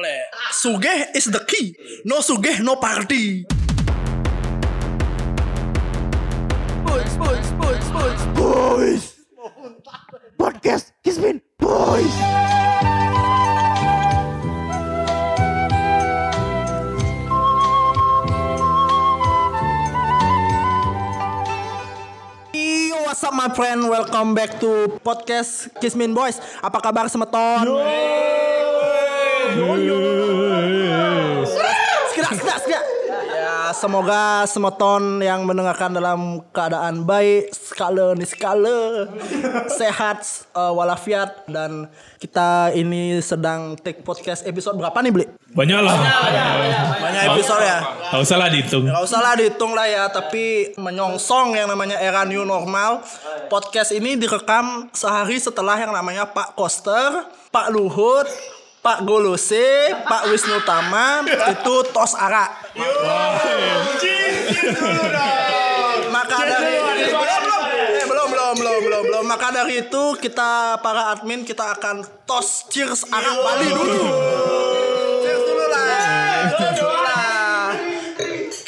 Kle. Sugeh is the key. No sugeh, no party. Boys, boys, boys, boys, boys. Podcast Kismin Boys. Yo, what's up my friend? Welcome back to podcast Kismin Boys. Apa kabar semeton? Yo. Ya, semoga semeton yang mendengarkan dalam keadaan baik, skala nih sehat eh, walafiat dan kita ini sedang take podcast episode berapa nih, Bli? Banyak lah. Banyak episode ya. Gak usah lah dihitung. Gak usah lah dihitung lah ya Tapi menyongsong yang namanya era new normal Podcast ini direkam sehari setelah yang namanya Pak Koster Pak Luhut Pak Golose Pak Wisnu Tama Itu tos arak Maka dari Eh, belum belum. Belum belum belum maka dari itu kita para admin kita akan tos cheers arak Bali dulu. Cheers dulu lah.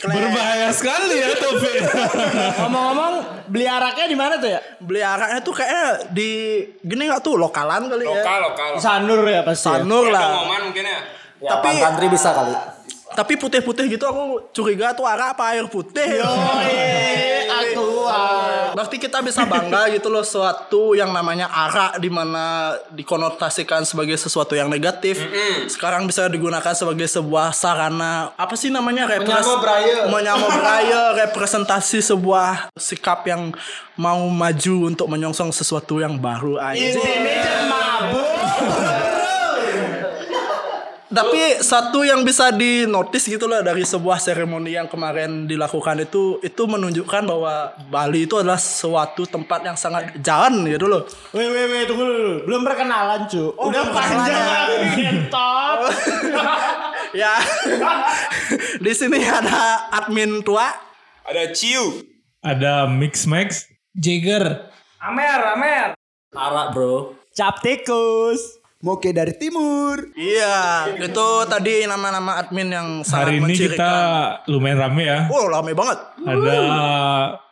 Berbahaya sekali ya Taufik. Beli araknya di mana tuh ya? beli araknya tuh kayaknya di gini nggak tuh lokalan kali ya lokal lokal Sanur ya pasti. ya? Sanur lah pengumuman mungkin ya tapi Pantantri bisa kali. Tapi putih-putih gitu aku curiga tuh arak apa air putih Aku Berarti kita bisa bangga gitu loh suatu yang namanya arak di mana dikonotasikan sebagai sesuatu yang negatif. Sekarang bisa digunakan sebagai sebuah sarana apa sih namanya repres Menyamo braya, representasi sebuah sikap yang mau maju untuk menyongsong sesuatu yang baru aja. Tapi satu yang bisa dinotis gitu loh dari sebuah seremoni yang kemarin dilakukan itu itu menunjukkan bahwa Bali itu adalah suatu tempat yang sangat jalan gitu loh. Weh weh weh tunggu dulu. Belum perkenalan, cu. Udah belum panjang top. Ya. Di sini ada admin tua. ada ciu Ada Mix Max. Jagger. Amer, Amer. Arak, Bro. Cap tikus. Moke dari timur. Iya, itu tadi nama-nama admin yang sangat Hari ini mencirikan. kita lumayan rame ya. Oh, rame banget. Ada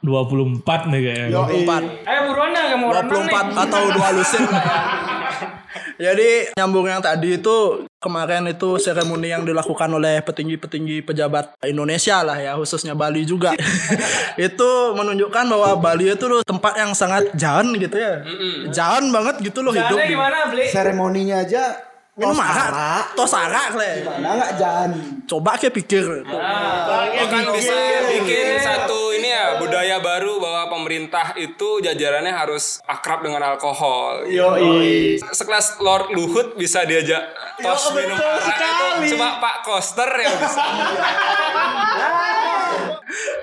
24 nih kayaknya. 24. Eh buruan ya mau 24 atau dua lusin. Jadi nyambung yang tadi itu kemarin itu seremoni yang dilakukan oleh petinggi-petinggi pejabat Indonesia lah ya khususnya Bali juga. itu menunjukkan bahwa Bali itu loh tempat yang sangat jalan gitu ya. Jalan banget gitu loh hidup. seremoninya aja Minum tos arak, arak. tos arak le. Mana nggak jangan Coba kayak pikir. bahkan bisa bikin satu ini ya budaya baru bahwa pemerintah itu jajarannya harus akrab dengan alkohol. Yo sekelas Lord Luhut bisa diajak tos minum arak itu. cuma Pak Koster yang bisa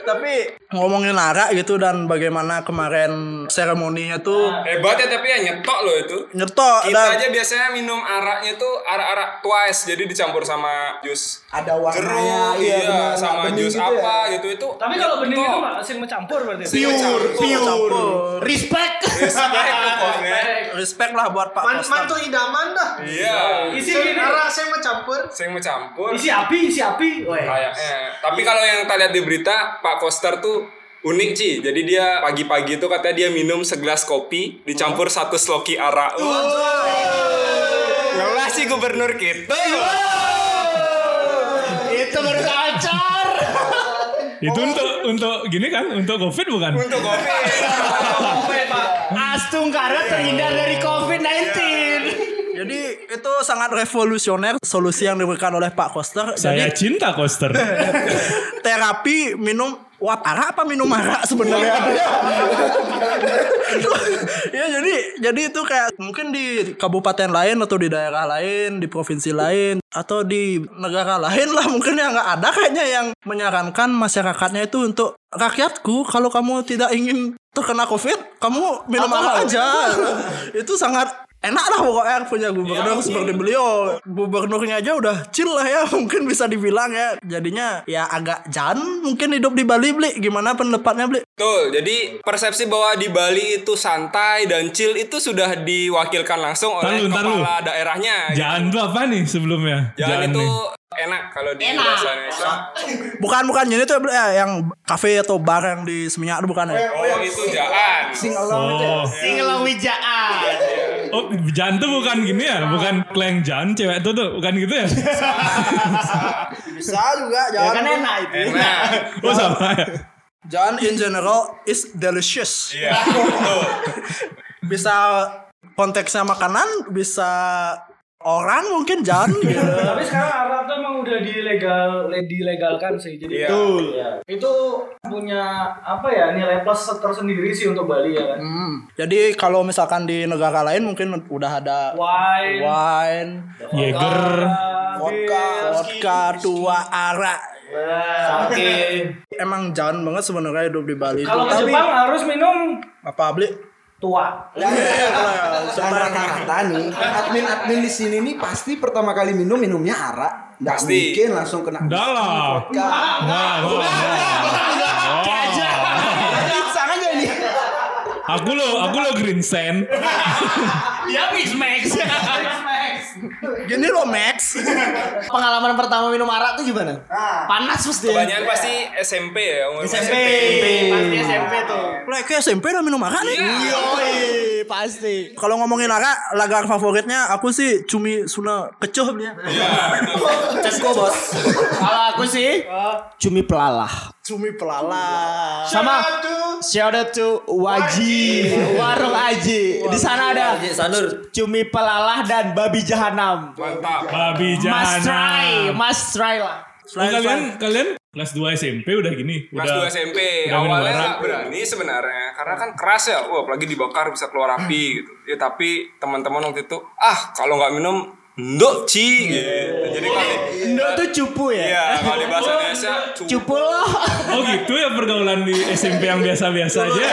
Tapi ngomongin arak gitu dan bagaimana kemarin seremoninya tuh hebat ya tapi ya nyetok loh itu nyetok kita dan aja biasanya minum araknya tuh arak-arak twice jadi dicampur sama jus ada warnanya jeruk iya, benar, sama jus gitu apa ya. gitu itu Tapi kalau bening itu masih mencampur berarti. Pure, campur. Respect. Respect pokoknya. Respect lah buat Pak Koster. mantu idaman dah Iya. Isi gini. arak saya mau campur Saya mau campur. Isi api, isi api. Weh. Kayaknya. Tapi kalau yang kita lihat di berita, Pak Koster tuh unik sih. Jadi dia pagi-pagi tuh katanya dia minum segelas kopi dicampur satu sloki arak. Yalah sih gubernur kita. Itu baru kacar. Itu untuk untuk gini kan? Untuk Covid bukan? Untuk kopi. Astung karena terhindar dari COVID-19. Jadi itu sangat revolusioner solusi yang diberikan oleh Pak Koster. Saya Jadi cinta Koster. terapi minum uap arak apa minum arak sebenarnya? ya jadi jadi itu kayak mungkin di kabupaten lain atau di daerah lain, di provinsi lain atau di negara lain lah mungkin yang nggak ada kayaknya yang menyarankan masyarakatnya itu untuk rakyatku kalau kamu tidak ingin terkena covid kamu minum arak aja itu sangat enak lah pokoknya punya gubernur seperti beliau gubernurnya aja udah chill lah ya mungkin bisa dibilang ya jadinya ya agak jan mungkin hidup di Bali beli gimana pendapatnya beli Betul, jadi persepsi bahwa di Bali itu santai dan chill itu sudah diwakilkan langsung oleh lu. kepala daerahnya. Jangan tuh apa nih sebelumnya? Jangan itu nih. enak kalau di bahasa Indonesia. bukan bukan ini tuh ya, ya, yang kafe atau bar yang di Seminyak itu bukan ya Oh, itu jangan. Oh, Singelang wijaan. Oh Jan tuh bukan gini ya, bukan kleng Jan cewek tuh tuh, bukan gitu ya? bisa juga Ya jangan kan enak itu. Enak. Oh sama ya. jangan in general is delicious Iya, bisa konteksnya makanan bisa orang mungkin jangan gitu Tapi sekarang Arab tuh emang udah dilegal dilegalkan sih. Jadi Iya. Ya. itu punya apa ya nilai plus tersendiri sih untuk Bali ya kan. Hmm, Jadi kalau misalkan di negara lain mungkin udah ada Wine, wine, Jaeger. vodka, vodka, tua, arak. Oke. Emang jangan banget sebenarnya hidup di Bali itu. Kalau ke Jepang harus minum apa beli? Tua. Ya, Dan rata-rata nih, admin-admin di sini nih pasti pertama kali minum minumnya arak. Nggak Pasti. mungkin langsung kena Udah lah. Aku lo, aku lo green sand. Ya Mix Max. Gini loh Max. Pengalaman pertama minum arak tuh gimana? Panas pasti. ya? Kebanyakan pasti SMP ya, umur SMP. SMP. Pasti SMP tuh. Lah kayak SMP udah minum arak nih. Yoi, pasti. Kalau ngomongin arak, lagar favoritnya aku sih cumi suna kecoh beli. Cesko bos. Kalau aku sih cumi pelalah. Cumi pelala. Sama shout out to Waji, Warung Aji. Di sana ada cumi pelalah dan babi jahanam. Mantap. Babi Must try, jahanam. must try lah. Oh kalian kalian kelas 2 SMP udah gini, Kelas udah 2 SMP udah awalnya nggak berani sebenarnya karena kan keras ya, wah apalagi dibakar bisa keluar api gitu. Ya tapi teman-teman waktu itu ah kalau nggak minum ndok ci gitu. Jadi kalau Indo tuh cupu ya. iya kalau di bahasa Indonesia cupu. Cupu loh. Oh gitu ya pergaulan di SMP yang biasa-biasa aja.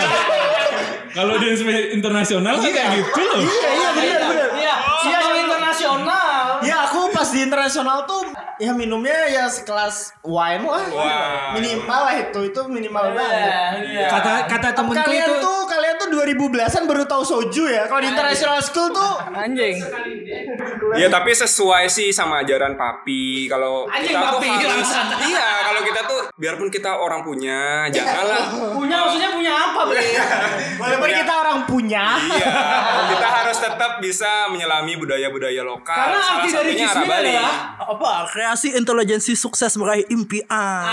Kalau di SMP internasional kan kayak gitu loh. Iya iya benar benar. Iya. Iya yang internasional. Pas di internasional tuh ya minumnya ya sekelas wine lah. Wah. Minimal lah itu itu minimal banget. Iya. Kata kata temenku Kalian itu tuh kalian tuh 2010-an baru tahu soju ya. Kalau di international school tuh Anjing. Ya tapi sesuai sih sama ajaran papi. Kalau Anjing, kita tuh papi, harus langsung. iya kalau kita tuh biarpun kita orang punya janganlah Punya maksudnya punya apa, Bre? walaupun kita orang punya. Iya, kita harus tetap bisa menyelami budaya-budaya lokal. Karena arti dari Kismin. Adalah Apa? Kreasi intelijensi sukses meraih impian.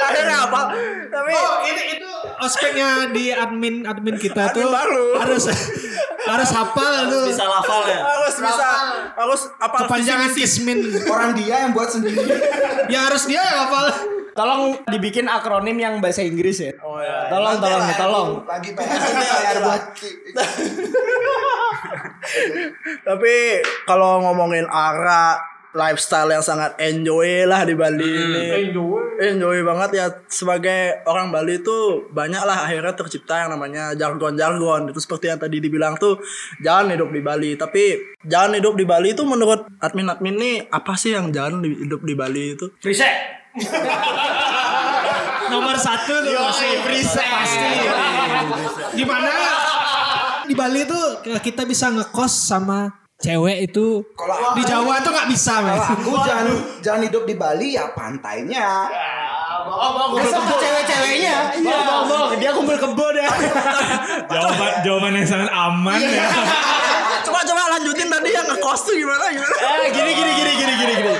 Akhirnya apa? Tapi Oh, ini itu ospeknya di admin admin kita tuh baru. harus harus hafal tuh Bisa lafal ya. harus bisa harus apa kepanjangan kismin Orang dia yang buat sendiri. ya harus dia yang hafal Tolong dibikin akronim yang bahasa Inggris ya. Oh, iya. Tolong tolong nih, tolong. Lagi buat Tapi kalau ngomongin arah lifestyle yang sangat enjoy lah di Bali ini. Enjoy. banget ya sebagai orang Bali itu banyak lah akhirnya tercipta yang namanya jargon-jargon. Itu seperti yang tadi dibilang tuh jangan hidup di Bali. Tapi jangan hidup di Bali itu menurut admin-admin nih apa sih yang jangan hidup di Bali itu? Reset. nomor satu tuh pasti di mana di Bali tuh kita bisa ngekos sama cewek itu di Jawa tuh nggak bisa men. Kalau aku jangan jangan hidup di Bali ya pantainya. Besok cewek-ceweknya. Iya, bang, bang. Dia kumpul kebo deh. Jawaban jawaban yang sangat aman ya. Coba coba lanjutin tadi yang ngekos tuh gimana gimana? Eh, gini gini gini gini gini gini.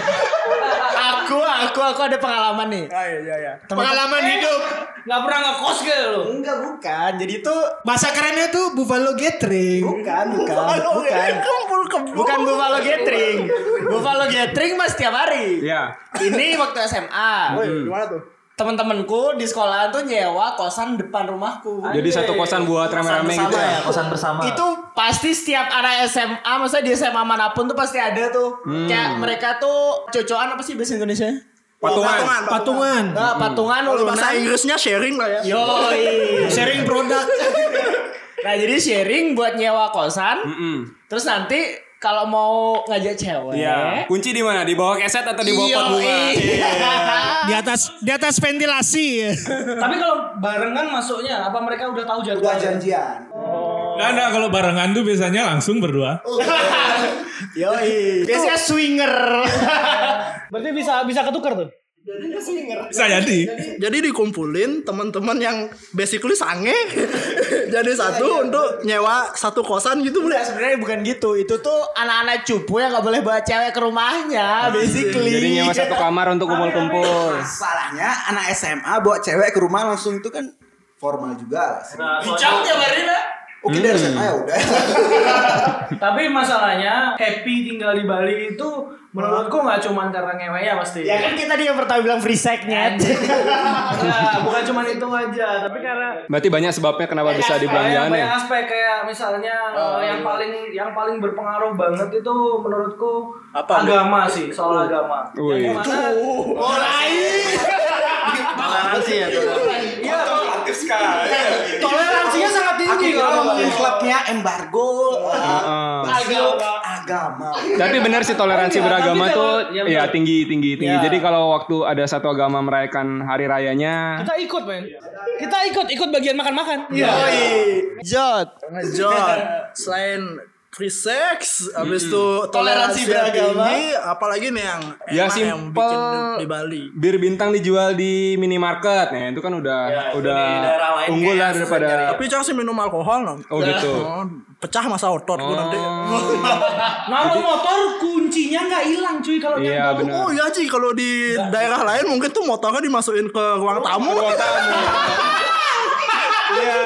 Aku aku aku ada pengalaman nih. Ah, iya iya iya. pengalaman hidup Gak pernah ngekos ke lu? Enggak bukan. Jadi itu bahasa kerennya tuh Buffalo Gathering bukan bukan bukan. Kumpul kebo. Bukan Buffalo Gathering. Buffalo Gathering mas tiap hari. Iya. Ini waktu SMA. Woi, gimana tuh? Temen-temenku di sekolahan tuh nyewa kosan depan rumahku. Jadi satu kosan buat rame-rame gitu ya. kosan bersama. itu pasti setiap anak SMA maksudnya di SMA mana pun tuh pasti ada tuh kayak mereka tuh cocokan apa sih bahasa Indonesia Patungan. Patungan. Nah, patungan Kalau bahasa. Inggrisnya sharing lah ya. Yoi. Sharing produk. Nah jadi sharing buat nyewa kosan. Mm-mm. Terus nanti kalau mau ngajak cewek. Iya. Kunci di mana? Di bawah keset atau di bawah pot bunga? Yoi. Di atas di atas ventilasi. Tapi kalau barengan masuknya, apa mereka udah tahu Udah jadwalnya? janjian. Nah, nah, kalau barengan tuh biasanya langsung berdua. Yoi. Biasanya swinger. Berarti bisa bisa ketukar tuh. Bisa jadi. Jadi dikumpulin teman-teman yang basically sange jadi satu untuk nyewa satu kosan gitu boleh. Sebenarnya bukan gitu. Itu tuh anak-anak cupu yang nggak boleh bawa cewek ke rumahnya, basically. Jadi nyewa satu kamar untuk kumpul-kumpul. Masalahnya anak SMA bawa cewek ke rumah langsung itu kan formal juga. Bicam tiap hari lah. Oke dari SMA ya udah. Tapi masalahnya happy tinggal di Bali itu menurutku nggak cuma karena ngewenya pasti. Ya kan kita tadi yang pertama bilang free sex-nya. Bukan cuma itu aja, tapi karena Berarti banyak sebabnya kenapa bisa dibilang jangan ya? banyak aspek kayak misalnya eh, yang paling yang paling berpengaruh banget itu menurutku Apa, agama sih soal agama. Wih. Yang mana Mulai. Toleransi ya. iya, toleransinya sangat tinggi kalau ngomongin klubnya embargo. Heeh. Agama. Agama. Tapi benar sih toleransi Iya, beragama tuh kalau- ya ya tinggi tinggi tinggi. Ya. Jadi kalau waktu ada satu agama merayakan hari rayanya, Kita ikut, men. Kita ikut, ikut bagian makan-makan. Iya. Jot. Ngejot. Selain free sex, habis itu Toleransi toleransi beragama. tinggi, apalagi nih yang Ya, emang yang bikin di, Bali. bir bintang dijual di minimarket. Nah, itu kan udah udah unggul lah daripada Tapi jangan sih minum alkohol no. Oh, gitu. Oh, pecah masa otot gua nanti. Naruh motor kuncinya nggak hilang cuy kalau Iya, nyantol. Oh iya Ci, kalau di daerah lain mungkin tuh motornya dimasukin ke ruang tamu. Iya.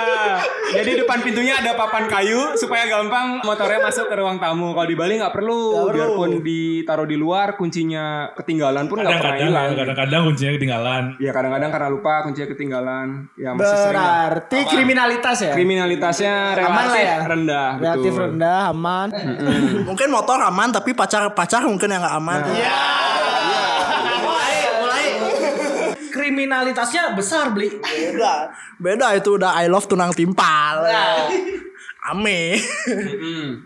Jadi depan pintunya ada papan kayu supaya gampang motornya masuk ke ruang tamu. Kalau di Bali nggak perlu. Biarpun ditaruh di luar, kuncinya ketinggalan pun nggak pernah Kadang-kadang, hilang. kadang-kadang kuncinya ketinggalan. Ya kadang-kadang karena lupa kuncinya ketinggalan. Ya masih sering. lah. Berarti kriminalitas ya? Kriminalitasnya Aman relatif lah ya? rendah. Relatif betul. rendah, aman. mungkin motor aman tapi pacar pacar mungkin yang nggak aman. mulai mulai kriminalitasnya besar beli Beda. Beda itu udah I love tunang timpal. Ame.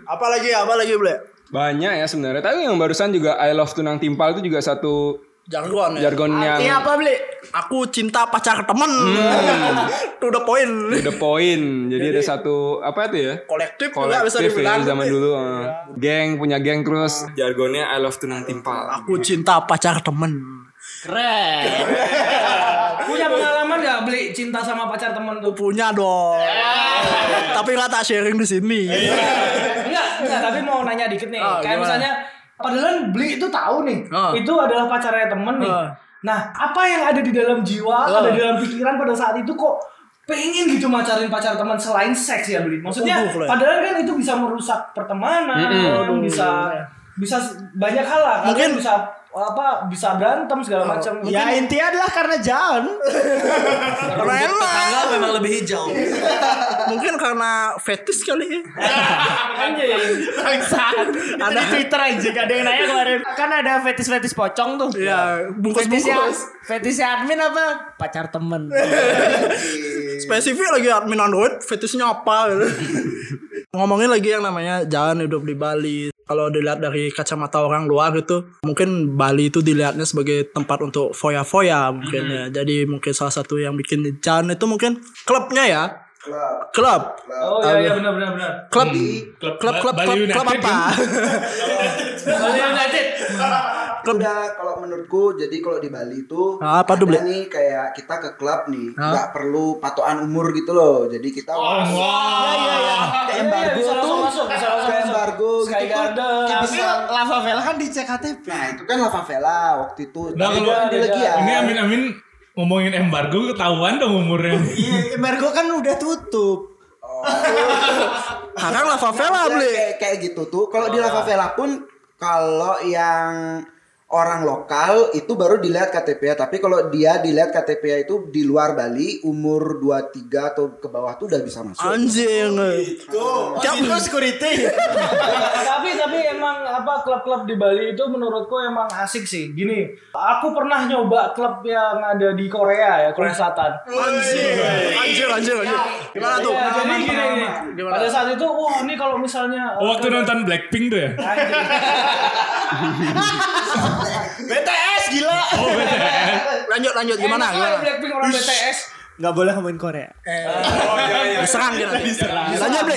apalagi apalagi boleh? Banyak ya sebenarnya. Tapi yang barusan juga I love tunang timpal itu juga satu Jargon ya. jargon yang Artinya apa, Bli? Aku cinta pacar temen. to the point. to the point. Jadi ada satu apa itu ya? Kolektif, juga bisa kolektif dibilang. ya zaman dulu uh, geng punya geng terus jargonnya I love tunang timpal Aku cinta pacar temen. Keren. beli cinta sama pacar temen tuh Punya dong. tapi nggak tak sharing di sini. enggak enggak tapi mau nanya dikit nih Oh, kayak gimana? misalnya padahal beli itu tahu nih Oh. itu adalah pacarnya temen nih Oh. nah apa yang ada di dalam jiwa Oh. ada di dalam pikiran pada saat itu kok pengen gitu macarin pacar teman selain seks ya beli maksudnya Clay. padahal kan itu bisa merusak pertemanan bisa bisa banyak hal lah Mungkin- Kalian bisa apa bisa berantem segala macam Ya intinya adalah karena John. Karena enak. memang lebih hijau. Mungkin karena fetis kali ya. anjing ada di Twitter aja ada yang nanya kemarin. Kan ada fetis-fetis pocong tuh. Ya, Fetisnya, bungkus-bungkus. fetisnya admin apa? Pacar temen. Spesifik lagi admin Android, fetisnya apa gitu. Ngomongin lagi yang namanya jalan hidup di Bali. Kalau dilihat dari kacamata orang luar itu, mungkin Bali itu dilihatnya sebagai tempat untuk foya-foya mungkin ya. Jadi mungkin salah satu yang bikin jalan itu mungkin klubnya ya. Klub. oh iya iya benar benar benar Klub. Klub Klub klub klub, klub apa? Bali United Udah kalau menurutku jadi kalau di Bali itu Ah, apa tuh, ada nih kayak kita ke klub nih Ah. nggak perlu patokan umur gitu loh jadi kita Iya iya iya. Kayak embargo bisa tuh langsung masuk, bisa langsung kayak masuk. embargo gitu tuh kayak Tapi bisa Lava Vela kan di CKTP. nah itu kan La Favela waktu itu Nah, kalau- kan di Legia Ini amin-amin ngomongin embargo ketahuan dong umurnya. Iya, Embargo kan udah tutup. Nah, kan La Favela Ya, beli. kayak, kayak gitu tuh kalau di La Favela pun kalau yang orang lokal itu baru dilihat KTP-nya. Tapi kalau dia dilihat KTP-nya itu di luar Bali umur 23 atau ke bawah tuh udah bisa masuk. Anjing. Itu security. tapi tapi emang apa klub-klub di Bali itu menurutku emang asik sih. Gini, aku pernah nyoba klub yang ada di Korea ya, Korea Selatan. Anjing. Anjing, anjing, anjing. Gimana tuh? Ya, jadi gini, gini. Gimana? Pada saat itu, wah ini kalau misalnya Oh, waktu nonton Blackpink tuh ya? Anjing. BTS gila. Oh, BTS. Lanjut, lanjut. Gimana? Enak Gimana? Blackpink orang BTS. Nggak boleh ngomongin Korea. Diserang kita. Lanjut, Bli.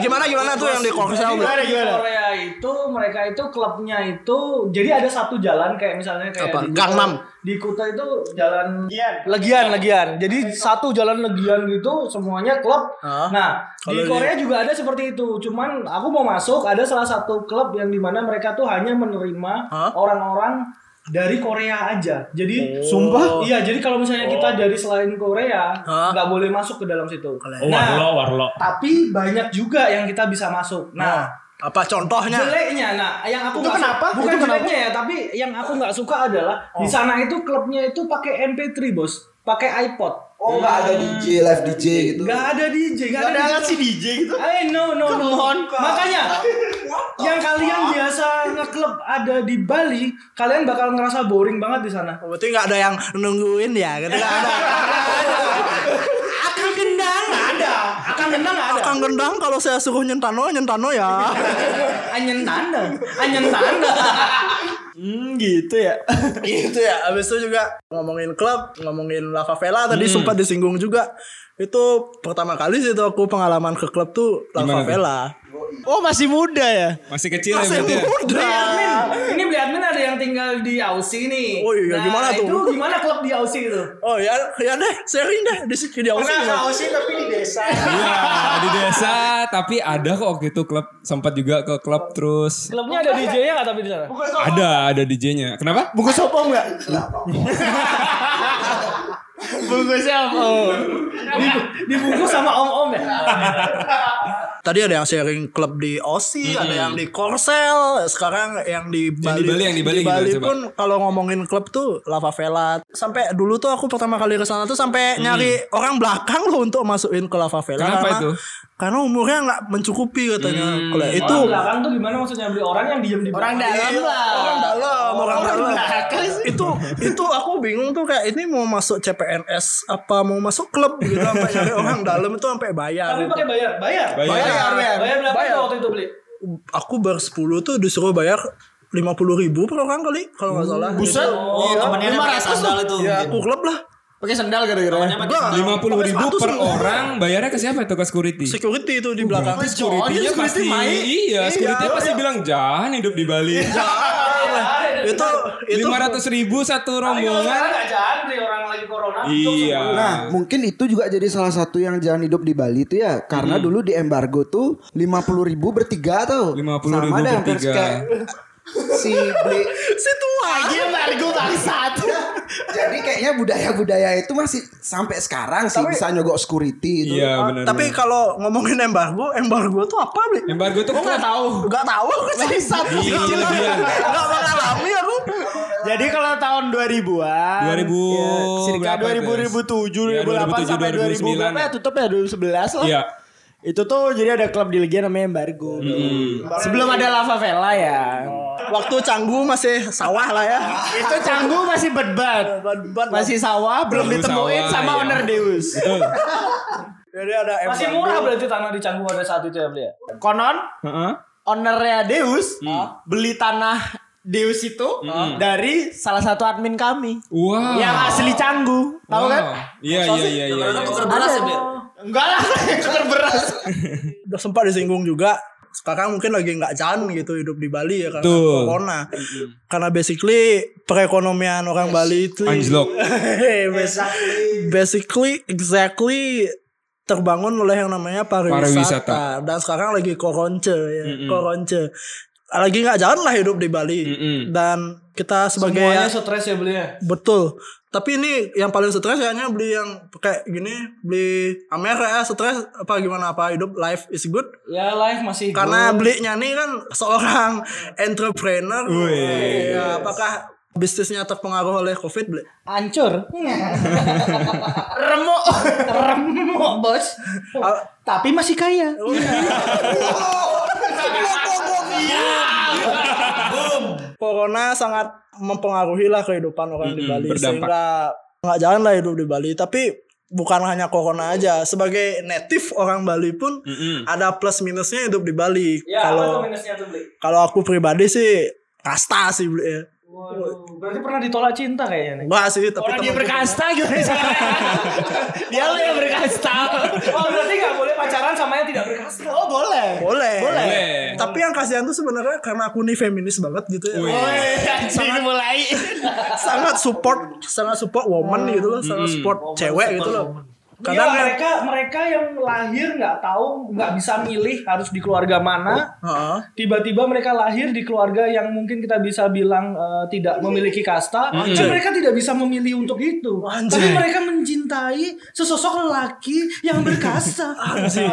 Gimana, gimana tuh yang di Bli? Gimana Di gimana? Korea itu mereka itu klubnya itu jadi ada satu jalan kayak misalnya kayak Apa? di Gangnam? di Kuta itu jalan Legian. legian legian jadi satu jalan legian gitu semuanya klub nah di di- Korea juga ada seperti itu cuman aku mau masuk ada salah satu klub yang di mana mereka tuh hanya menerima orang-orang dari Korea aja jadi Sumpah? iya jadi kalau misalnya kita dari selain Korea nggak boleh masuk ke dalam situ Oh, nah warlo, warlo. tapi banyak juga yang kita bisa masuk nah Apa contohnya? jeleknya nah yang aku Itu nggak kenapa? su- bukan Itu kenapa? jeleknya ya tapi yang aku nggak suka adalah di sana itu klubnya itu pakai MP3 bos pakai iPod Oh nggak ada DJ live DJ gitu. nggak ada DJ nggak ada alat DJ. si DJ gitu. Eh no no no. Makanya yang kalian biasa ngeklub ada di Bali, kalian bakal ngerasa boring banget di sana. Berarti nggak ada yang nungguin ya? Gitu nggak ada. Akan gendang nggak ada. Akan gendang nggak ada. Akan gendang kalau saya suruh nyentano, nyentano ya. Anyen tanda, anyen tanda. Hmm gitu ya. gitu ya. Abis itu juga ngomongin klub, ngomongin La Favela tadi sempat disinggung juga. Itu pertama kali sih tuh aku pengalaman ke klub tuh La Gimana tuh? Oh masih muda ya? Masih kecil ya Masih berarti ya? muda. Ini beli admin ada yang tinggal di Aussie nih. Oh iya, nah, gimana tuh? Itu gimana klub di Aussie itu? Oh ya, ya deh, sharing deh di sini di Aussie. ya. Aussie tapi di desa. Iya, di desa tapi ada kok waktu itu klub sempat juga ke klub terus Klubnya ada DJ-nya nggak tapi di sana? ada ada DJ-nya. Kenapa? Bungkus sopo enggak? Bungkusnya apa? Dibungkus sama om-om ya? Tadi ada yang sharing klub di Aussie, ada yang di Korsel, sekarang yang di Bali. di Bali, yang di Bali gimana, coba? pun kalau ngomongin klub tuh La Favela. Sampai dulu tuh aku pertama kali ke sana tuh sampai nyari orang belakang loh untuk masukin ke La Favela. Kenapa karena, itu? Karena umurnya nggak mencukupi katanya. Kalau itu Orang belakang tuh gimana maksudnya beli orang yang diem di Orang dalam lah. orang dalam, orang, dalam. belakang sih. Itu itu aku bingung tuh kayak ini mau masuk CPNS apa mau masuk klub gitu sampai nyari orang dalam itu sampai bayar. Tapi gitu. pakai bayar, bayar. Bayar. Bayar, Bayar berapa Bayar. waktu itu beli? aku bersepuluh tuh disuruh bayar lima puluh ribu per orang kali kalau nggak salah. Buset. Oh, temennya pakai sandal itu. Ya aku klub lah. Pakai sandal gara-gara. Enggak. Lima puluh ribu per orang bayarnya ke siapa itu ke security? Security itu di belakang. Security-nya Oh, pasti security main. iya, security Iya. pasti bilang jangan hidup di Bali. itu itu Lima ratus ribu satu rombongan. orang lagi corona. Iya. Nah, mungkin itu juga jadi salah satu yang jangan hidup di Bali itu ya, karena dulu di embargo tuh lima puluh ribu bertiga tuh. 50.000 Sama dah, hampir bertiga. kayak si beli. si tua. Embargo bangsat. Jadi kayaknya budaya-budaya itu masih sampai sekarang sih bisa nyogok security itu. Iya benar. Tapi kalau ngomongin embargo, embargo tuh apa, Bli? embargo tuh nggak tahu. Gak tahu aku sih. Iya, lebihan. Gak mengalami aku. Jadi kalau tahun 2000-an 2000 ya, itu ya? 2007, 2008 Ya, 2007, sampai 2000 2009. berapa ya tutup ya 2011 lah. Iya. Itu tuh jadi ada klub di Legia namanya Embargo. Sebelum ada Lava Vela ya. Waktu Canggu masih sawah lah ya. Itu Canggu masih bed-bed. Masih sawah belum Belum ditemuin sawah, sama iya. owner Deus. Betul. Jadi ada Masih embargo. murah berarti tanah di Canggu pada saat itu ya beli ya? Konon Heeh. ownernya Deus beli tanah Deus itu dari salah satu admin kami Wow. yang asli Canggu. Tahu kan? Wow. Iya iya iya iya. iya. Enggak lah, tukar beras. Udah sempat disinggung juga. Sekarang mungkin lagi nggak jalan gitu hidup di Bali ya karena Betul. corona. Karena basically perekonomian orang Bali itu Anjlok. Bas- basically exactly terbangun oleh yang namanya pariwisata, Pariwisata. dan sekarang lagi koronce ya koronce lagi nggak jalan lah hidup di Bali dan kita sebagai Semuanya stres ya beli ya. betul tapi ini yang paling stres kayaknya beli yang kayak gini beli Amer ya stres apa gimana apa hidup life is good Ya live masih karena belinya nih kan seorang entrepreneur ya, apakah bisnisnya terpengaruh oleh covid beli hancur. remuk. remuk, Bos. Tapi masih kaya. corona sangat mempengaruhi lah kehidupan orang di Bali berdampak. sehingga nggak jalan lah hidup di Bali. Tapi bukan hanya corona aja sebagai native orang Bali pun ada plus minusnya hidup di Bali. Ya, kalau kalau aku pribadi sih kasta sih ya Waduh, berarti pernah ditolak cinta kayaknya nih. Enggak sih tapi Orang dia berkasta sih? dia lu yang berkasta. Oh, berarti nggak boleh pacaran sama yang tidak berkasta. Oh boleh. boleh Boleh. tapi yang kasihan tuh sebenarnya karena aku nih feminis banget gitu ya Anjing mulai. sangat support sangat support woman gitu loh sangat support cewek gitu loh Kadang kadang yang- mereka mereka yang lahir nggak tahu nggak bisa milih harus di keluarga mana. Heeh. Tiba-tiba mereka lahir di keluarga yang mungkin kita bisa bilang eh, tidak memiliki kasta. Dan mereka tidak bisa memilih untuk itu. Anjay. Tapi mereka mencintai sesosok lelaki yang berkasta. Anjing.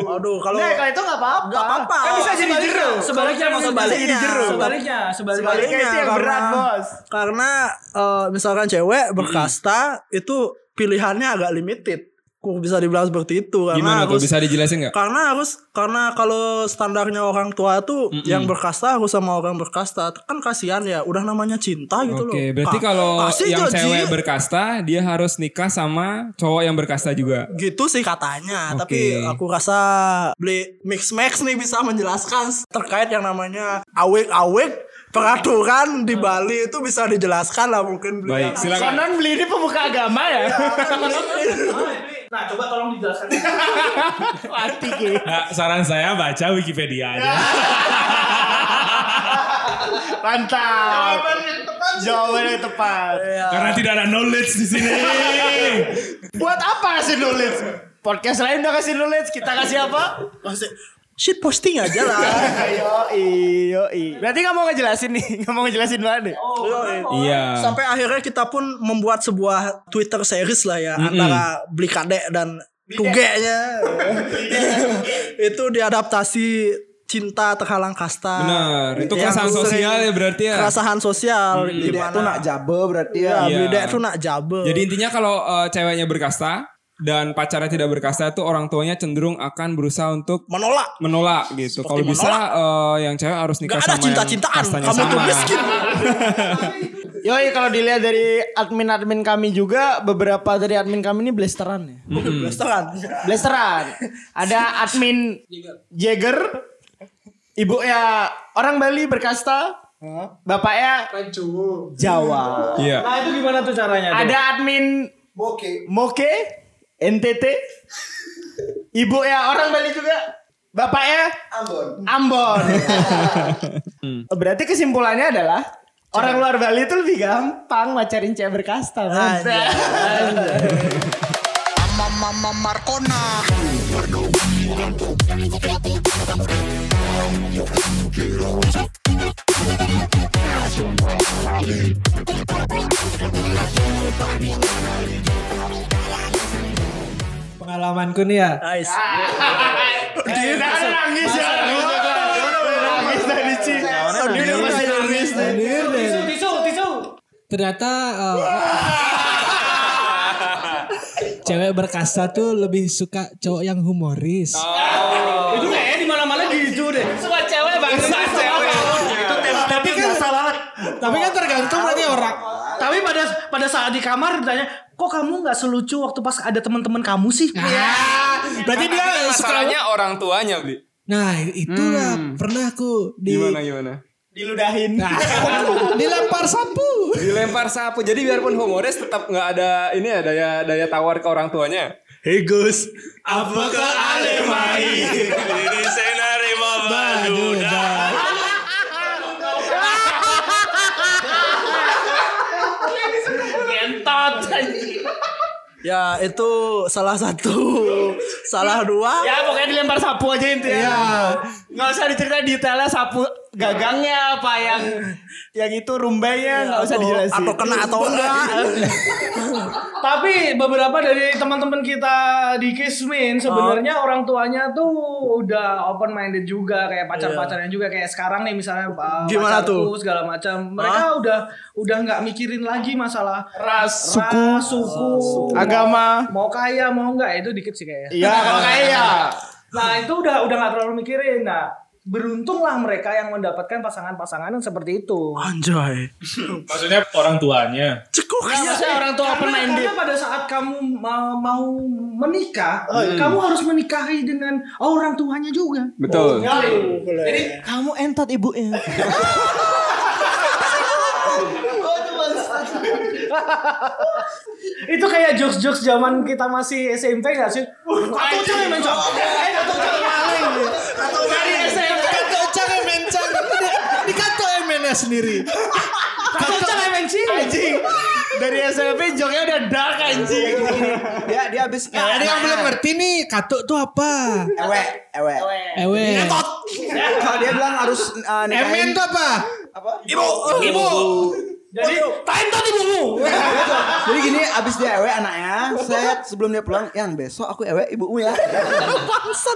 Aduh, kalau Nah, kalau itu nggak apa-apa. Nggak apa-apa. Kan bisa jadi Sebaliknya, jeru. sebaliknya Bisa sebaliknya, jadi jeru. sebaliknya, sebaliknya. Sebaliknya itu yang berat, Bos. Karena eh, misalkan cewek berkasta itu pilihannya agak limited. Kok bisa dibilang seperti itu karena Gimana tuh harus bisa dijelasin nggak? karena harus karena kalau standarnya orang tua tuh yang berkasta harus sama orang berkasta kan kasihan ya udah namanya cinta gitu loh Oke, berarti Ka- kalau yang gaji. cewek berkasta, dia harus nikah sama cowok yang berkasta juga. gitu sih katanya Oke. tapi aku rasa beli mix max nih bisa menjelaskan terkait yang namanya awek-awek peraturan di Bali itu bisa dijelaskan lah mungkin beli Baik, silakan. Konon beli ini pemuka agama ya. Nah, coba tolong dijelaskan. Mati. Nah, saran saya baca Wikipedia aja. Mantap. Jawaban yang tepat. Jawaban yang tepat. Karena tidak ada knowledge di sini. Buat apa kasih knowledge? Podcast lain udah kasih knowledge, kita kasih apa? Masih shit posting aja lah Yoi, yoi. Berarti nggak mau ngejelasin nih, nggak mau ngejelasin banget deh. Iya. sampai akhirnya kita pun membuat sebuah Twitter series lah ya antara beli kadek dan tugeknya itu diadaptasi cinta terhalang kasta Benar, itu keresahan sering- sosial ya berarti ya. keresahan sosial Tidak gimana tuh nak jabe berarti ya ya. Iya. beli dek tuh nak jabe Jadi intinya kalau eh, ceweknya berkasta dan pacarnya tidak berkasta itu orang tuanya cenderung akan berusaha untuk menolak menolak gitu. Kalau bisa eh, yang cewek harus nikah Gak ada sama yang cinta-cintaan Kamu tuh sama. miskin Yoi, kalau dilihat dari admin-admin kami juga, beberapa dari admin kami ini blasteran ya. Blasteran Blasteran. Ada admin Jagger, ibu ya orang Bali berkasta, bapaknya Jawa. Iya. Nah, itu gimana tuh caranya? tuh? Ada admin Oke. Moke, NTT, ibu ya orang Bali juga, bapaknya Ambon. Ambon. Berarti kesimpulannya adalah orang luar Bali itu lebih gampang macarin cewek berkasta. Man. Pengalamanku nih ya. Nice Eh, jangan nangis ya. Nangis tadi Ci. Dia udah pasti nangis. Hadir deh. Tisu, tisu, tisu. Ternyata eh, cewek berkasta tuh lebih suka cowok yang humoris. Itu kayaknya di mana-mana gitu deh. Semua cewek bangsa cewek. Tapi kan Tapi kan tergantung berarti orang. Tapi pada pada saat di kamar ditanya, kok kamu nggak selucu waktu pas ada teman-teman kamu sih? Berarti dia suka. Masalahnya orang tuanya beli. Nah itulah pernah aku di Gimana gimana? Diludahin. Nah, dilempar sapu. Dilempar sapu. Jadi biarpun humoris tetap nggak ada ini ya daya daya tawar ke orang tuanya. Hey Gus Apakah ale mai di senari babaduda? Gentot. Ya itu salah satu Salah dua Ya pokoknya dilempar sapu aja intinya. Iya. Nggak usah diceritain detailnya sapu gagangnya apa yang yang itu rumbainya nggak usah dijelasin. atau kena atau enggak Tapi beberapa dari teman-teman kita di Kismin sebenarnya orang tuanya tuh udah open minded juga kayak pacar-pacarnya juga kayak sekarang nih misalnya uh, Gimana tuh? segala macam. Mereka udah udah nggak mikirin lagi masalah Ras, ras, suku, agama. mau kaya mau enggak itu dikit sih kayaknya. Iya, kalau kaya. Nah itu udah udah nggak terlalu mikirin. Nah beruntunglah mereka yang mendapatkan pasangan-pasangan yang seperti itu. anjay Maksudnya orang tuanya. cekuk Nggak, maksudnya orang tua open Karena, minded. karena pada saat kamu ma- mau menikah, kamu harus menikahi dengan orang tuanya juga. Betul. Jadi kamu entot ibunya. Itu kayak jokes-jokes zaman kita masih SMP gak sih? Atau jangan main cok. Eh, atau jangan maling. Atau dari SMP Kato jangan mencang. Di kato MN sendiri. Atau jangan main sih. Anjing. Dari SMP joknya udah dark anjing. Dia dia habis Nah, ada yang belum ngerti nih kato tuh apa? ewe ewe. Ewe. Kalau dia bilang harus uh, nikahin tuh apa? ibu Jadi, time tadi ibumu. Jadi gini abis dia ewe anaknya Set sebelum dia pulang Yang besok aku ewe ibumu ya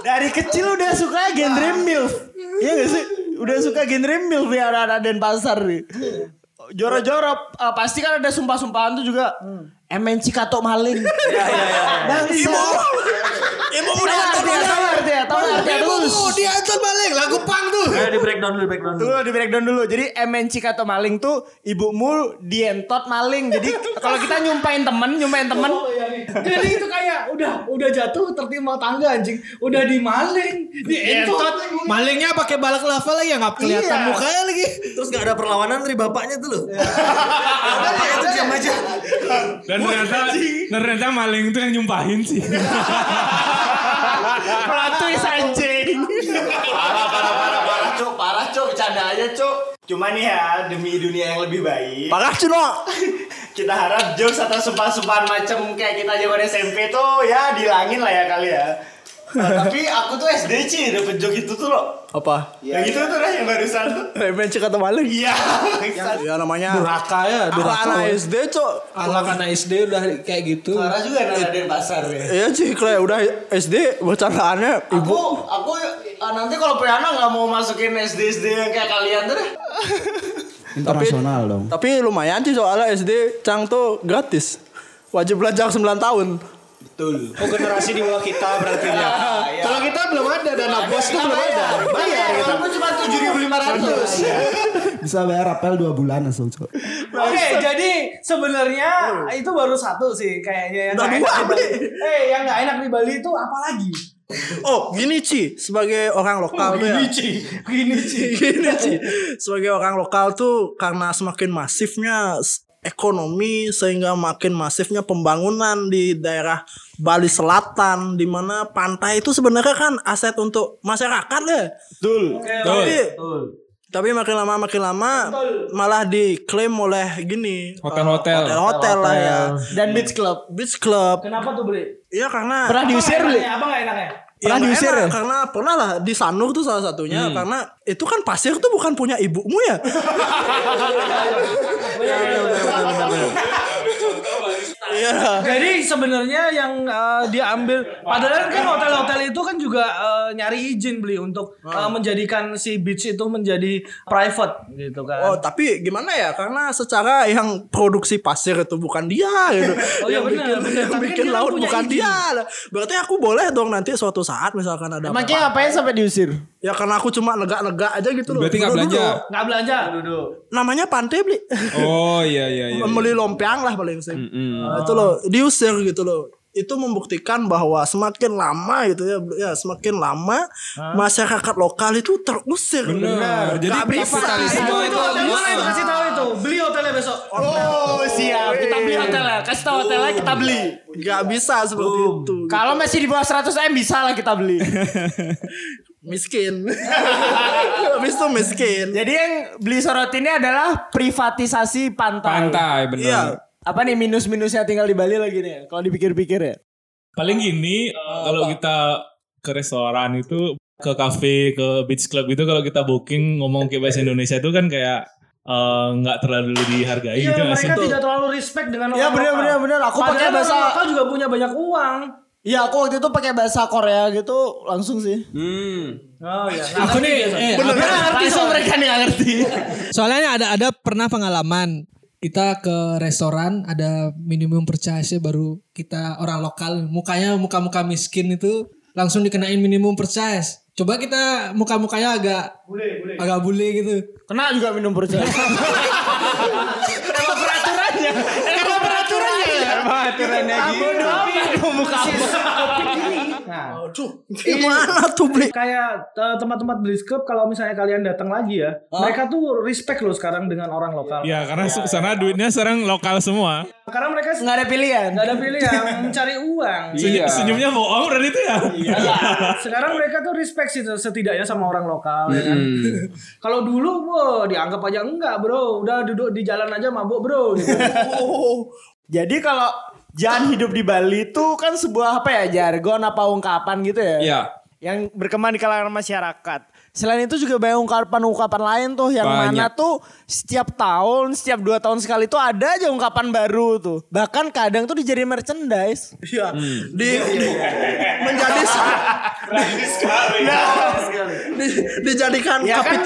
Dari kecil udah suka genre milf. Iya gak sih? Udah suka genre milf ya anak-anak Denpasar nih. Joro-joro uh, pasti kan ada sumpah-sumpahan tuh juga. MNC katok maling. Iya iya iya. Ibu. ibu Tahu artinya, tahu artinya, tahu artinya terus. Oh, dia antar balik lagu pang tuh. Ayo di breakdown dulu, breakdown dulu. Dulu di breakdown dulu. Jadi MNC katok maling tuh ibumu dientot maling. Jadi kalau kita nyumpain temen, nyumpain temen. Jadi itu kayak udah udah jatuh tertimpa tangga anjing. Udah dimaling, dientot. Malingnya pakai balak lava lagi ya nggak kelihatan Iya. mukanya lagi. Terus gak ada perlawanan dari bapaknya tuh loh. bapaknya tuh diam aja. Dan ternyata ternyata maling itu yang nyumpahin sih. Twist anjing. Parah, parah, parah, parah, cuk. Parah, cuk. Bercanda aja, cuk. Cuma nih ya, demi dunia yang lebih baik. parah cino Kita harap jokes atau sumpah-sumpahan macam kayak kita zaman SMP tuh ya dilangin lah ya kali ya. Nah, tapi aku tuh SD sih dapet joke itu tuh loh. apa Yang itu tuh lah yang barusan tuh. MNC kata maling Iya. ya namanya Durhaka ya, Aku durhaka. anak SD cok Anak anak SD udah kayak gitu. Parah juga anak pasar ya. Iya sih kayak udah SD bercandaannya ibu Aku, aku ah, nanti kalau Priana nggak mau masukin SD SD yang kayak kalian tuh deh. Internasional dong Tapi lumayan sih soalnya SD Cang tuh gratis Wajib belajar 9 tahun Oh generasi di bawah kita berarti ya. Iya. Kalau kita belum ada dana bos tuh belum ada. Bayar kita. Walaupun cuma tujuh ribu lima ratus. Bisa bayar apel 2 bulan langsung cok Oke, jadi sebenarnya itu baru satu sih kayaknya yang Udah dua, enak di Bali. Eh, yang nggak enak di Bali itu apa lagi? Oh gini Ci Sebagai orang lokal tuh ya Ci, gini Ci. Gini Ci Sebagai orang lokal tuh Karena semakin masifnya ekonomi sehingga makin masifnya pembangunan di daerah Bali Selatan di mana pantai itu sebenarnya kan aset untuk masyarakat ya. Betul. Tapi tapi makin lama makin lama malah diklaim oleh gini Hotel-hotel. eh, hotel lah ya Dan beach club. beach club Kenapa tuh, Bre? Iya karena Pernah diusir beli. Apa nggak enaknya? Ya, Pernah diusir enak, ya? Karena pernah lah di Sanur tuh salah satunya karena itu kan pasir tuh bukan punya ibumu ya. Iya. Jadi sebenarnya yang uh, dia ambil padahal kan hotel-hotel itu kan juga uh, nyari izin beli untuk uh, menjadikan si beach itu menjadi private gitu kan. Oh tapi gimana ya karena secara yang produksi pasir itu bukan dia gitu. Oh, iya yang benar, bikin, benar. yang kan bikin dia laut bukan izin. dia. Berarti aku boleh dong nanti suatu saat misalkan ada apa-apa. ngapain sampai diusir? Ya karena aku cuma lega-lega aja gitu loh. Berarti nggak belanja? Nggak belanja duduk. Namanya pantai beli. Oh iya iya iya. Membeli lompiang lah paling sih. Nah, itu loh diusir gitu loh. Itu membuktikan bahwa semakin lama gitu ya, ya semakin lama masyarakat lokal itu terusir. Benar. Jadi bisa. kapitalisme Itu, itu mana itu kasih tahu itu. Beli hotelnya besok. Oh siap. Kita beli hotelnya. Kasih tahu hotelnya kita beli. Nggak bisa seperti itu. Kalau masih di bawah 100 m bisa lah kita beli. Miskin. Habis itu miskin. Jadi yang beli sorot ini adalah privatisasi pantai. pantai benar. Iya. Apa nih minus-minusnya tinggal di Bali lagi nih? Kalau dipikir-pikir ya. Paling gini kalau kita ke restoran itu ke cafe, ke beach club itu kalau kita booking ngomong ke bahasa Indonesia itu kan kayak eh, nggak terlalu dihargai Iya, gitu mereka tidak terlalu respect dengan Iya, orang bener, lokal. bener, bener. Aku pakai bahasa- lokal juga punya banyak uang. Iya aku waktu itu pakai bahasa Korea gitu langsung sih. Hmm. Oh iya. Aku nih, eh, Bener nggak ngerti so mereka nih nggak ngerti. soalnya ada ada pernah pengalaman kita ke restoran ada minimum purchase baru kita orang lokal mukanya muka-muka miskin itu langsung dikenain minimum purchase. Coba kita muka-mukanya agak agak bule gitu. Kena juga minum percaya. Emang peraturannya. Emang peraturannya ya. Emang aturannya gitu. Aduh muka Nah, Aduh, gimana tuh beli? kayak eh, tempat-tempat beli cup kalau misalnya kalian datang lagi ya, mereka tuh respect loh sekarang dengan orang lokal. Ya karena se- sana duitnya sekarang lokal semua. Karena mereka Nggak ada pilihan. nggak ada pilihan mencari uang. Senyum- Iya. Senyumnya bohong berarti itu ya. Sekarang mereka tuh respect sih setidaknya sama orang lokal ya kan. Kalau dulu wah dianggap aja enggak, Bro. Udah duduk di jalan aja mabuk, Bro. Gitu. Jadi kalau jalan hidup di Bali itu kan sebuah apa ya jargon apa ungkapan gitu ya? Iya. Yang berkembang di kalangan masyarakat. Selain itu juga banyak ungkapan-ungkapan lain tuh yang Banyak. mana tuh setiap tahun, setiap dua tahun sekali tuh ada aja ungkapan baru tuh. Bahkan kadang tuh dijadi merchandise. Iya, di menjadi di, dijadikan Ya kan?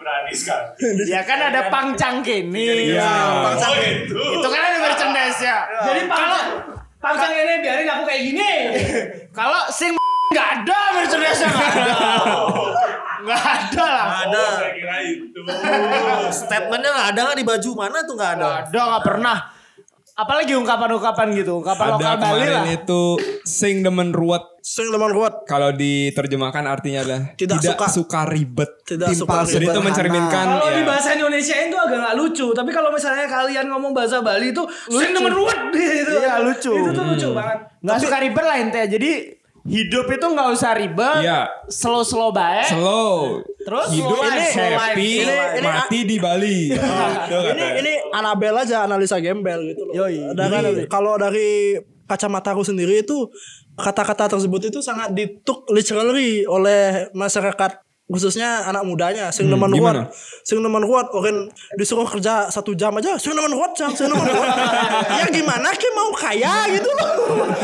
Kapital. ya kan ada pangcang kini. Iya. Bangsa- Itu kan ada merchandise ya. Jadi pangcang, pangcang ini biarin aku kayak gini. Kalau sing nggak ada merchandise nggak ada. Nggak ada lah. ada. Statementnya nggak ada nggak di baju mana tuh nggak ada. Nggak ada nggak pernah. Apalagi ungkapan-ungkapan gitu, ungkapan lokal Ada Bali lah. kemarin itu sing demen ruwet. Sing teman kuat. Kalau diterjemahkan artinya adalah Tidak tidak, suka. suka. ribet. Tidak suka Jadi itu mencerminkan Kalau ya. di bahasa Indonesia itu agak nggak lucu, tapi kalau misalnya kalian ngomong bahasa Bali itu sering demen ruwet gitu. Iya, lucu. Itu tuh lucu banget. Nggak suka ribet lah intinya. Jadi hidup itu nggak usah ribet. Iya. Slow-slow baik. Slow. Terus hidup slow life, slow life. happy, Ini- ini- mati di Bali. Itu Ini ini Anabel aja analisa gembel gitu loh. Yoi. Dari kalau dari kacamataku sendiri itu kata-kata tersebut itu sangat dituk literally oleh masyarakat khususnya anak mudanya sing nemen gimana? kuat sing nemen kuat orang disuruh kerja satu jam aja sing nemen kuat jam sing nemen kuat ya gimana ki mau kaya gitu loh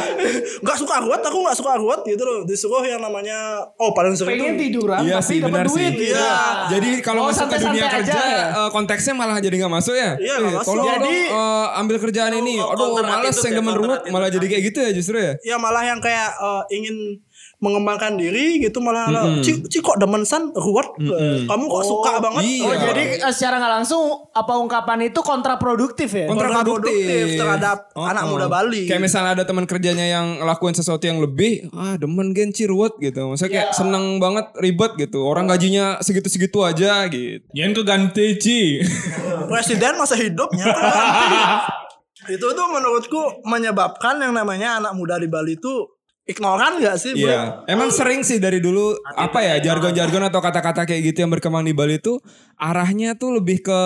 nggak suka kuat aku nggak suka kuat gitu loh disuruh yang namanya oh paling sering Pengen itu tiduran Iya tapi sih dapat benar sih. duit. gitu. Iya. Jadi kalau Oh, masuk ke dunia kerja aja ya? eh, konteksnya malah jadi nggak masuk ya. Iya, Eh, masuk. Tolong Jadi- dong eh, ambil kerjaan ini. Oh, Aduh attitude yang ya, ruwet attitude. malah jadi kayak gitu ya justru ya. ya malah yang kayak eh, ingin mengembangkan diri gitu malah Ci, Ci kok demen san ruwet Eh, kamu kok suka banget iya. Oh jadi eh, secara nggak langsung apa ungkapan itu kontraproduktif ya? kontraproduktif terhadap Oh, anak oh. muda Bali. Kayak misalnya ada teman kerjanya yang ngelakuin sesuatu yang lebih, ah demen genci ruwet gitu. Maksudnya kayak seneng banget ribet gitu. Orang gajinya segitu-segitu aja gitu. Jangan keganti Ci. Presiden masa hidupnya itu tuh menurutku menyebabkan yang namanya anak muda di Bali itu ignoran gak sih? bro? Iya, emang sering sih dari dulu apa ya jargon-jargon atau kata-kata kayak gitu yang berkembang di Bali tuh arahnya tuh lebih ke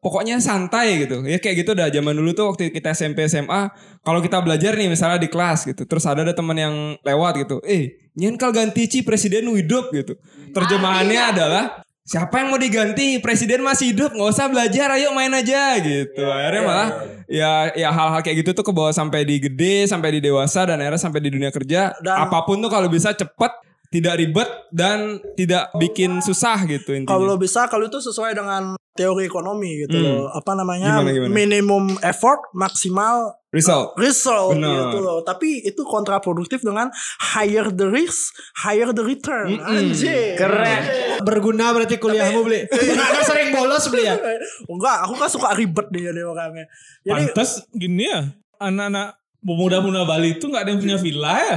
pokoknya santai gitu. Ya kayak gitu dah zaman dulu tuh waktu kita SMP SMA kalau kita belajar nih misalnya di kelas gitu. Terus ada ada teman yang lewat gitu. Eh, nyen kal ganti Ci presiden hidup gitu. Terjemahannya adalah Siapa yang mau diganti? Presiden masih hidup, nggak usah belajar, ayo main aja gitu. Akhirnya malah ya ya hal-hal kayak gitu tuh ke bawah sampai di gede, sampai di dewasa dan akhirnya sampai di dunia kerja. Dan- apa pun tuh kalau bisa cepet, tidak ribet dan tidak bikin susah gitu intinya. Kalau bisa kalau itu sesuai dengan teori ekonomi gitu Hmm. loh. Apa namanya? Gimana, gimana? Minimum effort, maksimal Result. result Benar. gitu loh. Tapi itu kontraproduktif dengan higher the risk, higher the return. Anjir. Keren. Berguna berarti kuliahmu beli. Karena sering bolos beli ya. Enggak, aku kan suka ribet dia dia orangnya. Jadi Pantas gini ya. Anak-anak pemuda-pemuda Bali itu nggak ada yang punya villa ya.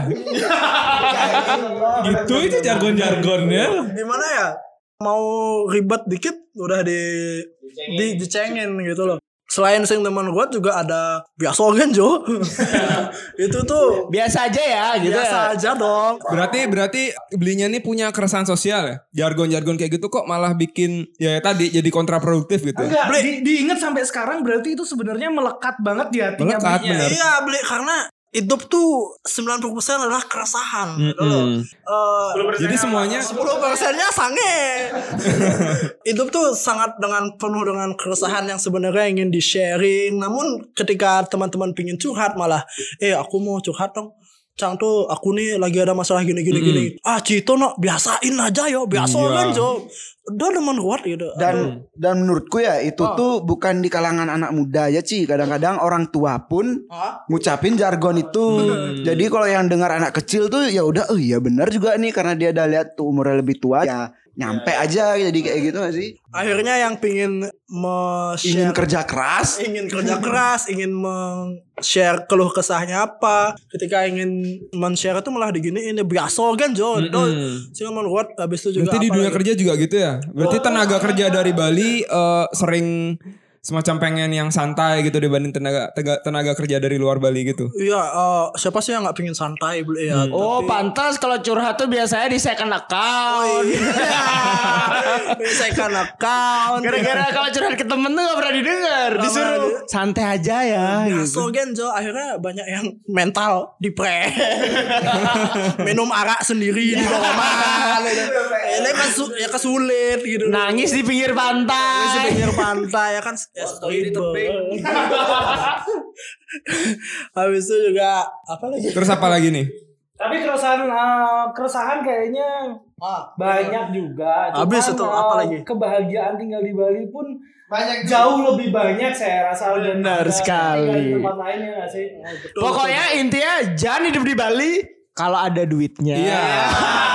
gitu itu jargon-jargonnya. gimana ya? Mau ribet dikit udah di di dicengin gitu loh. Selain sing teman gue juga ada biasa kan Jo. itu tuh Biasa aja ya gitu. biasa ya. aja dong. Berarti berarti belinya nih punya keresahan sosial ya. Jargon-jargon kayak gitu kok malah bikin ya tadi jadi kontraproduktif gitu. ya. Enggak, di, diingat sampai sekarang berarti itu sebenarnya melekat banget di hatinya. Melekat bener. Iya beli karena hidup tuh 90% adalah keresahan gitu loh. Eh, Jadi semuanya 10 persennya sange. Hidup tuh sangat dengan penuh dengan keresahan yang sebenarnya ingin di sharing. Namun ketika teman-teman pingin curhat malah, eh aku mau curhat dong. Cang tuh aku nih lagi ada masalah gini gini gini. Ah Cito no biasain aja yo, biasa Iya. kan Jo. Udah demen kuat gitu. Dan dan menurutku ya itu tuh bukan di kalangan anak muda ya Ci. Kadang-kadang orang tua pun Hah? ngucapin jargon itu. Jadi kalau yang dengar anak kecil tuh ya udah oh iya benar juga nih karena dia udah lihat tuh umurnya lebih tua ya nyampe aja jadi kayak gitu gak sih? Akhirnya yang pingin Ingin kerja keras. ingin kerja keras, ingin men-share keluh kesahnya apa. Ketika ingin men-share itu malah digini ini biasa kan Jo. Itu sih menurut habis itu juga Berarti di dunia lagi? kerja juga gitu ya. Berarti tenaga kerja dari Bali eh, sering semacam pengen yang santai gitu dibanding tenaga tenaga, tenaga kerja dari luar Bali gitu. Iya, eh, siapa sih yang nggak pingin santai beli ya? Oh pantas kalau curhat tuh biasanya di second account. Saya kan account. Gara-gara kalau curhat ke temen tuh gak pernah didengar. Disuruh santai aja ya. gitu. So gen Jo akhirnya banyak yang mental depres minum arak sendiri di kamar ini kan ya kesulit gitu Nangis di pinggir di pantai. pinggir pantai ya kan ya di tebing. habis itu juga apa lagi Terus apa lagi nih? Tapi keresahan eh, keresahan kayaknya banyak juga. Cuman, Habis itu, eh, apa lagi? Kebahagiaan tinggal di Bali pun Banyak jauh lebih banyak saya rasa Benar sekali. di tempat lainnya nggak sih. Pokoknya intinya jangan hidup di Bali kalau ada duitnya. Iya. oh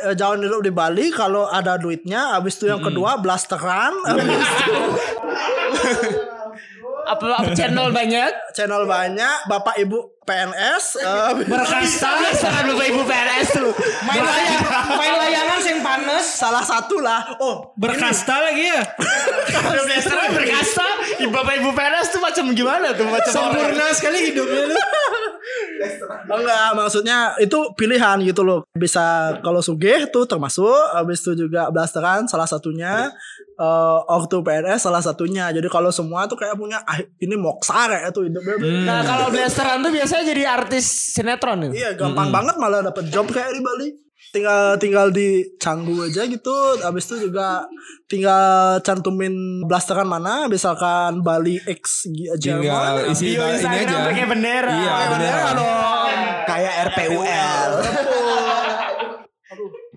Eh, jangan duduk di Bali kalau ada duitnya habis itu yang kedua blasteran habis itu Apa, apa channel banyak? Channel banyak bapak ibu PNS eh, Berkasta sangat lupa ibu PNS tuh. Main layang, main layangan sing panas. salah satu lah oh Berkasta lagi ya. Biasa berkasta. Ibu bapak ibu PNS tuh macam gimana tuh macam Sempurna sekali hidupnya lu. Oh enggak, maksudnya itu pilihan gitu loh. Bisa kalau sugih tuh termasuk, habis itu juga blasteran salah satunya, eh ortu PNS salah satunya. Jadi kalau semua tuh kayak punya ah, ini moksar ya tuh hidupnya. Nah kalau blasteran tuh biasanya jadi artis sinetron nih. Iya, gampang banget malah dapet job kayak di Bali. Tinggal tinggal di Canggu aja gitu. Habis itu juga tinggal cantumin blasteran mana, misalkan Bali X Tinggal Jerman. isi Bio ini Instagram aja. pakai bendera. Iya, bendera. Kayak RPUL.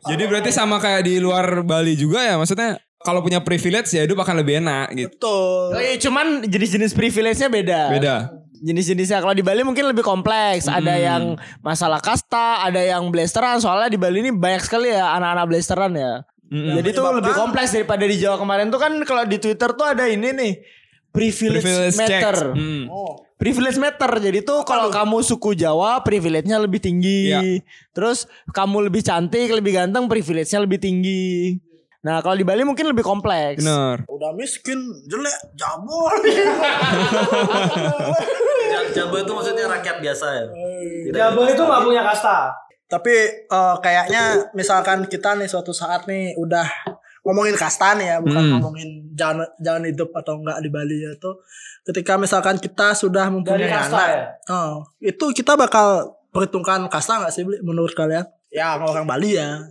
Jadi berarti sama kayak di luar Bali juga ya maksudnya kalau punya privilege ya hidup akan lebih enak gitu. Betul. Oh, iya, cuman jenis-jenis privilege-nya beda. Beda. Jenis-jenisnya kalau di Bali mungkin lebih kompleks. Ada yang masalah kasta, ada yang blasteran. Soalnya di Bali ini banyak sekali ya anak-anak blasteran ya. Jadi tuh lebih kompleks daripada di Jawa kemarin tuh kan kalau di Twitter tuh ada ini nih privilege, Privilege meter. Hmm. Privilege meter. Jadi tuh kalau kamu suku Jawa privilege-nya lebih tinggi. Iya. Terus kamu lebih cantik, lebih ganteng, privilege-nya lebih tinggi. Nah, kalau di Bali mungkin lebih kompleks. Bener. Udah miskin, jelek, jabol. Ja- Jabo itu maksudnya rakyat biasa ya. Tidak Jabal itu nggak punya kasta. Tapi eh, kayaknya misalkan kita nih suatu saat nih udah ngomongin kasta nih ya, bukan Hmm. ngomongin jangan jangan hidup atau enggak di Bali ya tuh. Ketika misalkan kita sudah mempunyai Dari kasta anak, ya? oh, itu kita bakal perhitungkan kasta nggak sih menurut kalian? Ya orang Bali ya.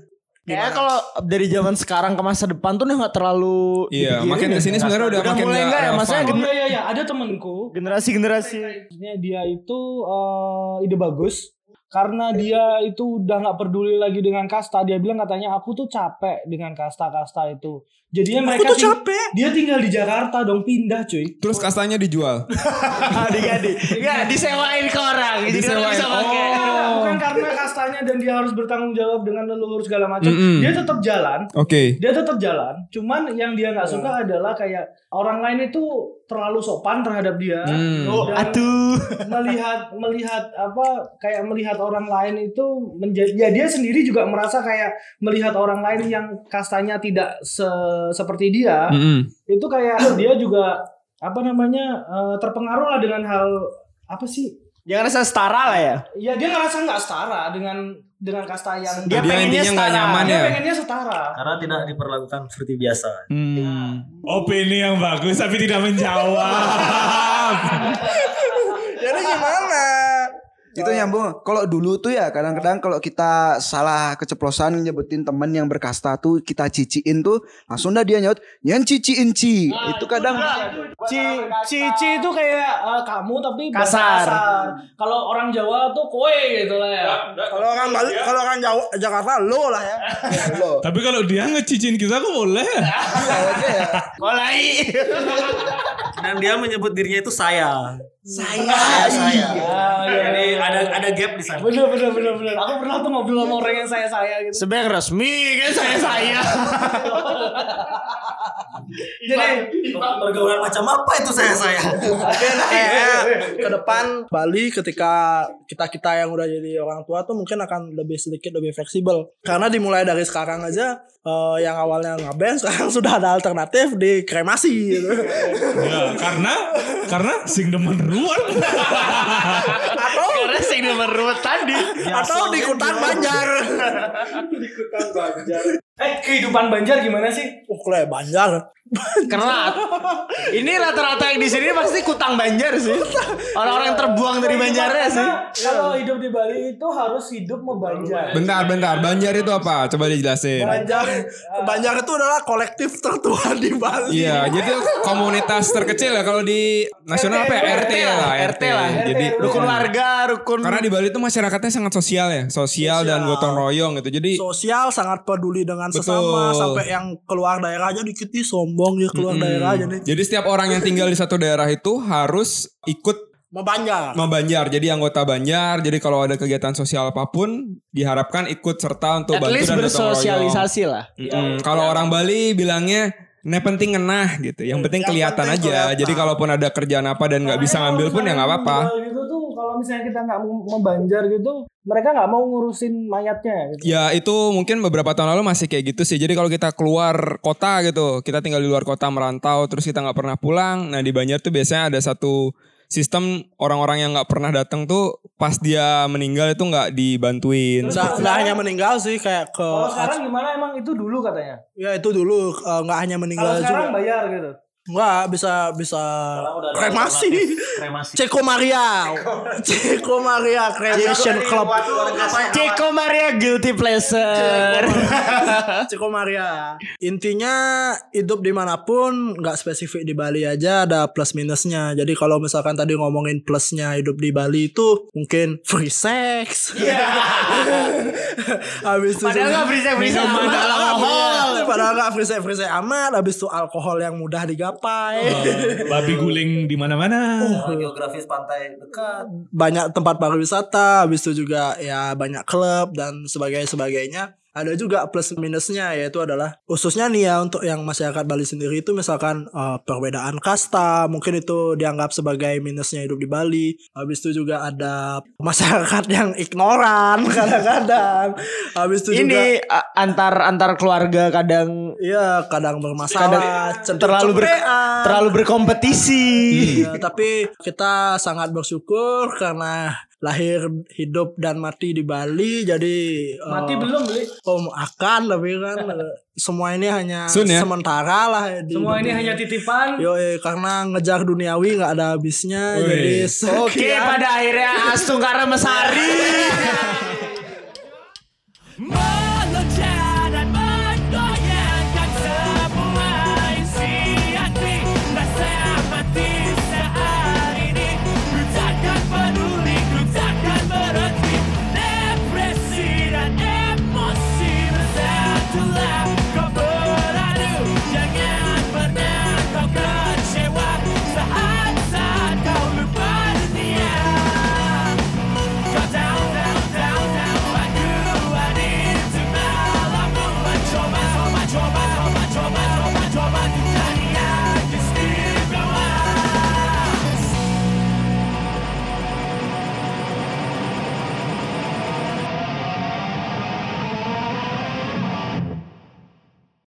Kayaknya kalau dari zaman sekarang ke masa depan tuh udah nggak terlalu Iya, makin ya. ke sini sebenarnya udah, Udah makin mulai nggak nggak ya, maksudnya Oh gen- iya iya iya, ada temenku. generasi-generasi. Maksudnya dia itu eh, ide bagus karena dia itu udah nggak peduli lagi dengan kasta. Dia bilang katanya aku tuh capek dengan kasta-kasta itu. Jadinya Aku mereka tuh ting- capek. Dia tinggal di Jakarta dong pindah cuy. Terus kastanya dijual. Adik-adik. Enggak, disewain ke orang. Jadi orang Disewain. bisa pakai. Bukan, bukan karena kastanya dan dia harus bertanggung jawab dengan leluhur segala macam. Mm-mm. Dia tetap jalan. Oke. Dia tetap jalan. Cuman yang dia nggak suka adalah kayak orang lain itu terlalu sopan terhadap dia. Hmm. Oh, atuh. melihat melihat apa kayak melihat orang lain itu menjadi ya dia sendiri juga merasa kayak melihat orang lain yang kastanya tidak se- seperti dia Mm-mm. itu kayak dia juga apa namanya eh, terpengaruh lah dengan hal apa sih Jangan rasa setara lah ya. ya dia ngerasa nggak setara dengan dengan kasta yang Dia Dia pengennya setara. nyaman dia ya. pengennya setara Karena tidak diperlakukan seperti biasa. Hmm. Opini yang bagus tapi tidak menjawab. gimana? Itu nyambung. Kalau dulu tuh ya kadang-kadang kalau kita salah keceplosan nyebutin temen yang berkasta tuh kita ciciin tuh langsung dah dia nyaut yang ciciin ci. Itu kadang Ci, cici itu kayak eh, kamu tapi Kasar. kasar. Kalau orang Jawa tuh kowe gitu lah ya. Kalau orang Bali, kalau orang Jawa, Jakarta lo lah ya. lo. Tapi kalau dia ngecicin kita kok boleh. Mulai. Dan dia menyebut dirinya itu saya. Saya. Saya, saya. Ah, iya, Jadi iya. ada ada gap di sana. Bener bener bener bener. Aku pernah tuh ngobrol sama orang yang saya saya gitu. Sebenarnya resmi kan saya saya. Jadi Pergaulan macam apa itu saya saya? Mungkin eh, ke depan Bali ketika kita kita yang udah jadi orang tua tuh mungkin akan lebih sedikit lebih fleksibel. Karena dimulai dari sekarang aja eh, yang awalnya ngeband sekarang sudah ada alternatif di kremasi gitu. Ya, karena karena sing demen ruang. atau Karena sih nomor ruwet tadi. atau di Kutan Banjar. eh kehidupan Banjar gimana sih? Oh, kayak Banjar. Kerat. Ini rata-rata yang di sini pasti kutang Banjar sih. Orang-orang yang terbuang dari Banjarnya sih. Karena Kalau hidup di Bali itu harus hidup membanjar. Bentar, bentar. Banjar itu apa? Coba dijelasin. Banjar Banjar itu adalah kolektif tertua di Bali. Iya, jadi komunitas terkecil ya kalau di nasional apa ya? RT lah, RT. lah. Jadi Rukun warga, rukun karena di Bali itu masyarakatnya sangat sosial ya, sosial, dan gotong royong gitu. Jadi Sosial sangat peduli dengan sesama Betul. sampai yang keluar daerah aja dikit nih sombong dia keluar daerah aja nih. jadi setiap orang yang tinggal di satu daerah itu harus ikut Mau Banjar. membanjar. Jadi anggota Banjar. Jadi kalau ada kegiatan sosial apa pun diharapkan ikut serta untuk at bantu least dan bersosialisasi lah. Mm-mm. Kalau orang Bali bilangnya Nah penting ngenah gitu. Yang penting Yang kelihatan penting aja. kelihatan. Jadi kalaupun ada kerjaan apa dan nggak bisa ngambil pun ya nggak apa-apa. Kalau kalau misalnya kita nggak mau membanjar gitu, mereka nggak mau ngurusin mayatnya gitu. Ya itu mungkin beberapa tahun lalu masih kayak gitu sih. Jadi kalau kita keluar kota gitu, kita tinggal di luar kota merantau, terus kita nggak pernah pulang. Nah di Banjar tuh biasanya ada satu sistem orang-orang yang nggak pernah datang tuh pas dia meninggal itu nggak dibantuin. Nggak, nggak hanya meninggal sih kayak ke Kalau sekarang gimana emang itu dulu katanya. ya itu dulu eh, nggak hanya Kalau meninggal sekarang juga. bayar gitu. Nggak bisa bisa udah kremasi. Kremasi. Ceko Maria. Ceko Maria Cremation Club. Ceko Maria guilty pleasure. Ceko Maria. Intinya hidup di mana pun nggak spesifik di Bali aja ada plus minusnya. Jadi kalau misalkan tadi ngomongin plusnya hidup di Bali itu mungkin free sex. Habis itu Padahal nggak berisik Minuman amat alkohol. Padahal nggak free sex free sex amat. Habis itu alkohol yang mudah digapai. Babi guling di mana-mana. Geografis pantai dekat. banyak tempat pariwisata, habis itu juga ya banyak klub dan sebagainya sebagainya. Ada juga plus minusnya yaitu adalah khususnya nih ya untuk yang masyarakat Bali sendiri itu misalkan eh, perbedaan kasta mungkin itu dianggap sebagai minusnya hidup di Bali. Habis itu juga ada masyarakat yang ignoran kadang-kadang. Habis itu juga Ini a- antar antar keluarga kadang Iya kadang bermasalah, cenderung terlalu ber, terlalu berkompetisi. Iya, tapi kita sangat bersyukur karena lahir hidup dan mati di Bali jadi Mati belum beli. oh, akan tapi kan semua ini hanya Soon ya? sementara lah di Semua ini hanya titipan. Yo, eh, karena ngejar duniawi nggak ada habisnya Wih. jadi Oke, sekian. pada akhirnya Astung Mesari.